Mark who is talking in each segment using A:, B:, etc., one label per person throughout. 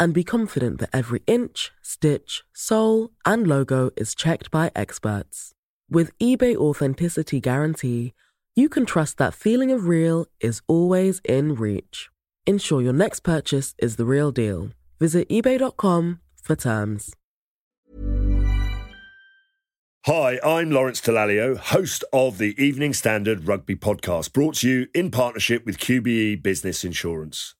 A: and be confident that every inch, stitch, sole, and logo is checked by experts. With eBay Authenticity Guarantee, you can trust that feeling of real is always in reach. Ensure your next purchase is the real deal. Visit eBay.com for terms.
B: Hi, I'm Lawrence Dallaglio, host of the Evening Standard Rugby Podcast, brought to you in partnership with QBE Business Insurance.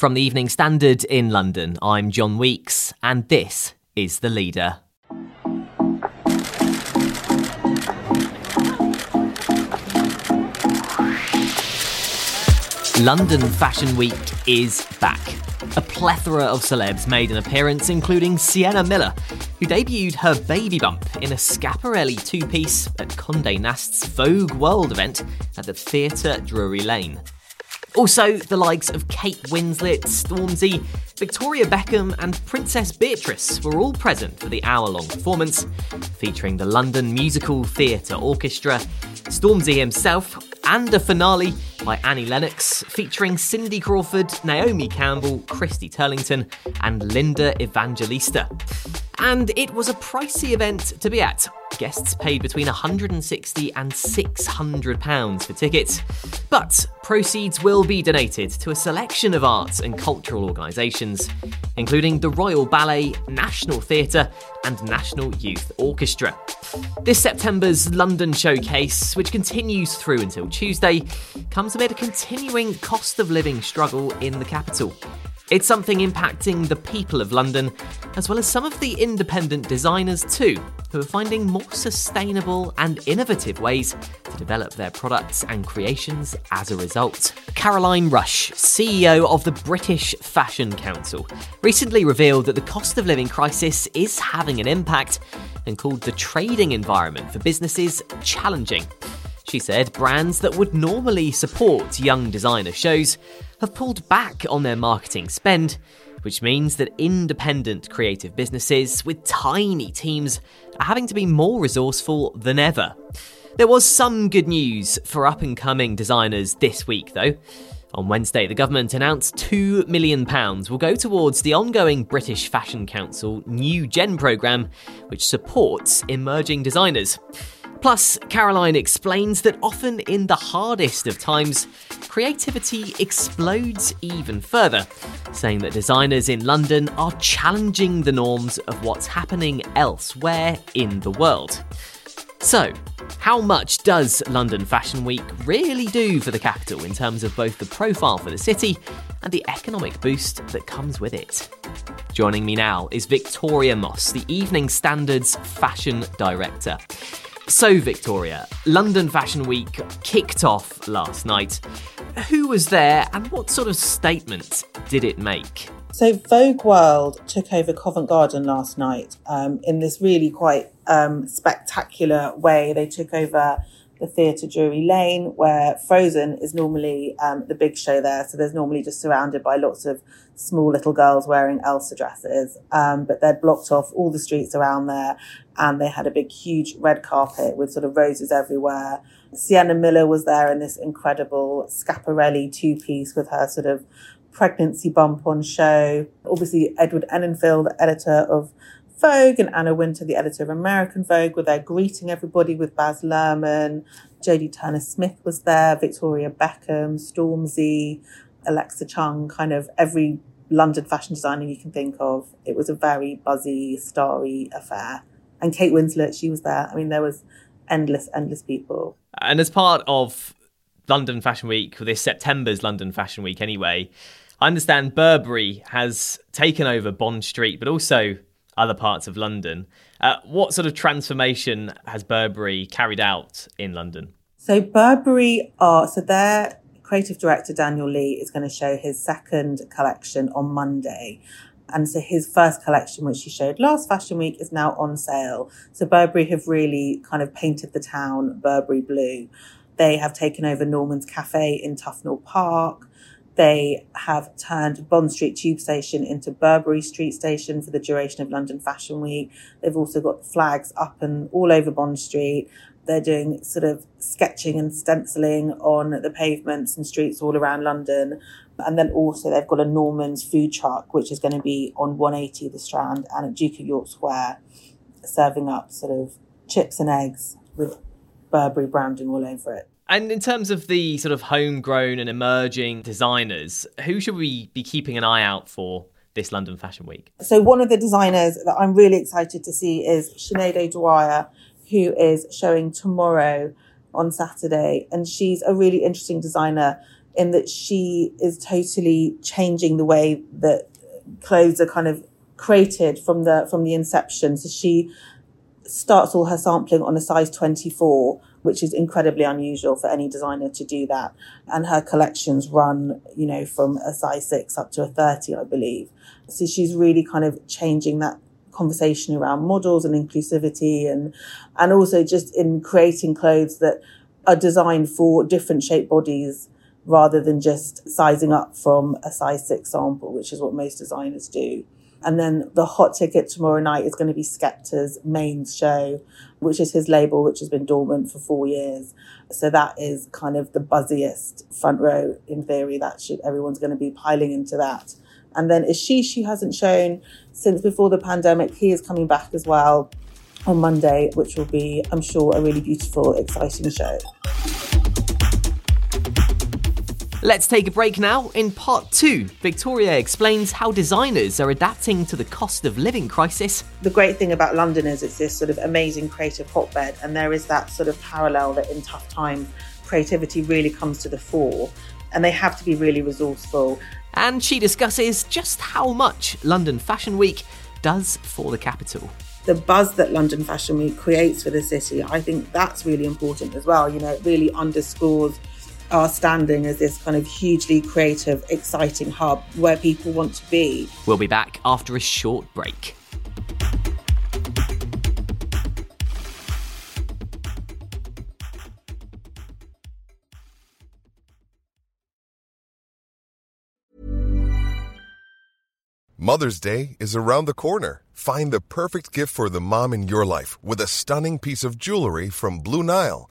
C: From the Evening Standard in London, I'm John Weeks, and this is The Leader. London Fashion Week is back. A plethora of celebs made an appearance, including Sienna Miller, who debuted her baby bump in a Schiaparelli two piece at Condé Nast's Vogue World event at the Theatre Drury Lane. Also, the likes of Kate Winslet, Stormzy, Victoria Beckham, and Princess Beatrice were all present for the hour long performance, featuring the London Musical Theatre Orchestra, Stormzy himself, and a finale by Annie Lennox featuring Cindy Crawford, Naomi Campbell, Christy Turlington, and Linda Evangelista. And it was a pricey event to be at. Guests paid between 160 and 600 pounds for tickets. But proceeds will be donated to a selection of arts and cultural organisations, including the Royal Ballet, National Theatre, and National Youth Orchestra. This September's London showcase, which continues through until Tuesday, comes amid a continuing cost of living struggle in the capital. It's something impacting the people of London, as well as some of the independent designers too, who are finding more sustainable and innovative ways to develop their products and creations as a result. Caroline Rush, CEO of the British Fashion Council, recently revealed that the cost of living crisis is having an impact and called the trading environment for businesses challenging. She said brands that would normally support young designer shows have pulled back on their marketing spend, which means that independent creative businesses with tiny teams are having to be more resourceful than ever. There was some good news for up and coming designers this week, though. On Wednesday, the government announced £2 million will go towards the ongoing British Fashion Council New Gen programme, which supports emerging designers. Plus, Caroline explains that often in the hardest of times, creativity explodes even further, saying that designers in London are challenging the norms of what's happening elsewhere in the world. So, how much does London Fashion Week really do for the capital in terms of both the profile for the city and the economic boost that comes with it? Joining me now is Victoria Moss, the Evening Standard's fashion director. So, Victoria, London Fashion Week kicked off last night. Who was there and what sort of statement did it make?
D: So, Vogue World took over Covent Garden last night um, in this really quite um, spectacular way. They took over the Theatre Drury Lane, where Frozen is normally um, the big show there. So there's normally just surrounded by lots of small little girls wearing Elsa dresses. Um, but they'd blocked off all the streets around there and they had a big, huge red carpet with sort of roses everywhere. Sienna Miller was there in this incredible Schiaparelli two piece with her sort of pregnancy bump on show. Obviously, Edward the editor of Vogue, and Anna Wintour, the editor of American Vogue, were there greeting everybody with Baz Luhrmann. Jodie Turner Smith was there, Victoria Beckham, Stormzy, Alexa Chung, kind of every London fashion designer you can think of. It was a very buzzy, starry affair. And Kate Winslet, she was there. I mean, there was endless, endless people.
C: And as part of London Fashion Week, or this September's London Fashion Week anyway, I understand Burberry has taken over Bond Street, but also other parts of London. Uh, what sort of transformation has Burberry carried out in London?
D: So Burberry are so their creative director Daniel Lee is going to show his second collection on Monday. And so his first collection, which he showed last Fashion Week, is now on sale. So Burberry have really kind of painted the town Burberry blue. They have taken over Norman's Cafe in Tufnell Park. They have turned Bond Street Tube Station into Burberry Street Station for the duration of London Fashion Week. They've also got flags up and all over Bond Street. They're doing sort of sketching and stenciling on the pavements and streets all around London. And then also they've got a Norman's food truck, which is going to be on 180 The Strand and at Duke of York Square, serving up sort of chips and eggs with Burberry branding all over it.
C: And in terms of the sort of homegrown and emerging designers, who should we be keeping an eye out for this London Fashion Week?
D: So one of the designers that I'm really excited to see is Sinead O'Dwyer, who is showing tomorrow on Saturday. And she's a really interesting designer in that she is totally changing the way that clothes are kind of created from the from the inception. So she starts all her sampling on a size 24 which is incredibly unusual for any designer to do that. And her collections run, you know, from a size six up to a 30, I believe. So she's really kind of changing that conversation around models and inclusivity and, and also just in creating clothes that are designed for different shaped bodies rather than just sizing up from a size six sample, which is what most designers do. And then the hot ticket tomorrow night is going to be Skepta's Mains show, which is his label, which has been dormant for four years. So that is kind of the buzziest front row in theory. That should everyone's going to be piling into that. And then Ashish, who hasn't shown since before the pandemic, he is coming back as well on Monday, which will be, I'm sure, a really beautiful, exciting show.
C: Let's take a break now. In part two, Victoria explains how designers are adapting to the cost of living crisis.
D: The great thing about London is it's this sort of amazing creative hotbed, and there is that sort of parallel that in tough times, creativity really comes to the fore, and they have to be really resourceful.
C: And she discusses just how much London Fashion Week does for the capital
D: the buzz that London Fashion Week creates for the city, I think that's really important as well. You know, it really underscores our standing as this kind of hugely creative, exciting hub where people want to be.
C: We'll be back after a short break.
E: Mother's Day is around the corner. Find the perfect gift for the mom in your life with a stunning piece of jewelry from Blue Nile.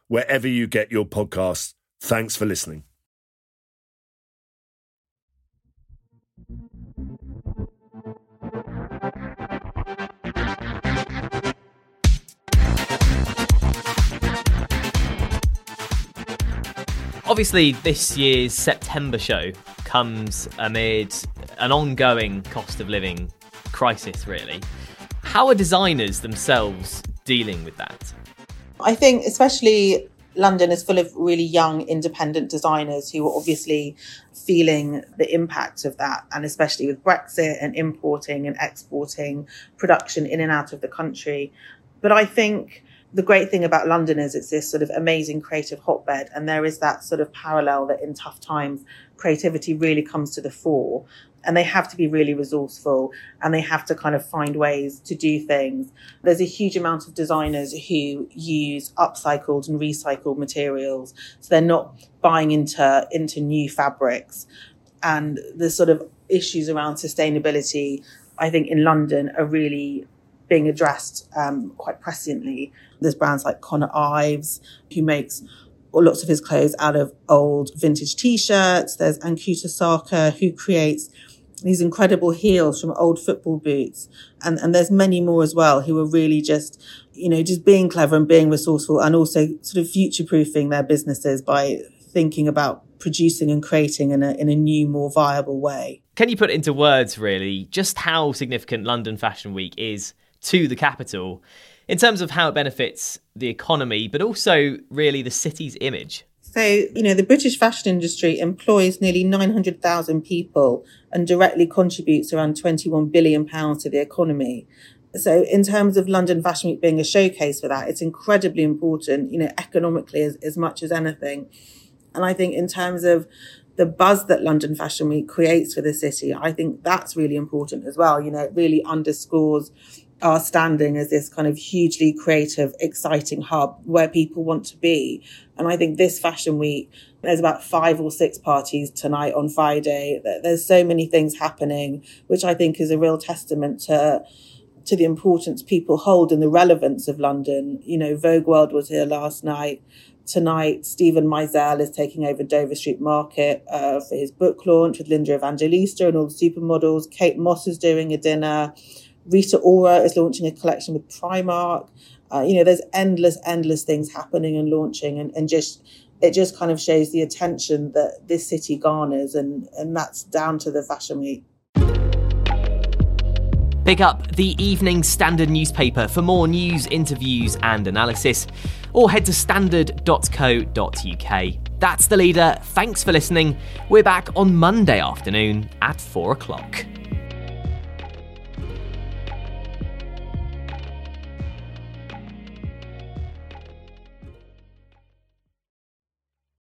B: wherever you get your podcasts. Thanks for listening.
C: Obviously, this year's September show comes amid an ongoing cost of living crisis, really. How are designers themselves dealing with that?
D: I think, especially London is full of really young independent designers who are obviously feeling the impact of that, and especially with Brexit and importing and exporting production in and out of the country. But I think the great thing about London is it's this sort of amazing creative hotbed, and there is that sort of parallel that in tough times, creativity really comes to the fore. And they have to be really resourceful and they have to kind of find ways to do things. There's a huge amount of designers who use upcycled and recycled materials. So they're not buying into, into new fabrics. And the sort of issues around sustainability, I think in London are really being addressed um, quite presciently. There's brands like Conner Ives, who makes lots of his clothes out of old vintage t-shirts. There's Ancuta Sarca, who creates these incredible heels from old football boots. And, and there's many more as well who are really just, you know, just being clever and being resourceful and also sort of future proofing their businesses by thinking about producing and creating in a, in a new, more viable way.
C: Can you put into words, really, just how significant London Fashion Week is to the capital in terms of how it benefits the economy, but also really the city's image.
D: So, you know, the British fashion industry employs nearly 900,000 people and directly contributes around 21 billion pounds to the economy. So, in terms of London Fashion Week being a showcase for that, it's incredibly important, you know, economically as, as much as anything. And I think in terms of the buzz that London Fashion Week creates for the city, I think that's really important as well. You know, it really underscores our standing as this kind of hugely creative, exciting hub where people want to be. And I think this fashion week, there's about five or six parties tonight on Friday. There's so many things happening, which I think is a real testament to to the importance people hold and the relevance of London. You know, Vogue World was here last night. Tonight, Steven Meisel is taking over Dover Street Market uh, for his book launch with Linda Evangelista and all the supermodels. Kate Moss is doing a dinner. Rita Ora is launching a collection with Primark. Uh, you know, there's endless, endless things happening and launching, and, and just it just kind of shows the attention that this city garners, and and that's down to the Fashion Week.
C: Pick up the Evening Standard newspaper for more news, interviews, and analysis, or head to standard.co.uk. That's the leader. Thanks for listening. We're back on Monday afternoon at 4 o'clock.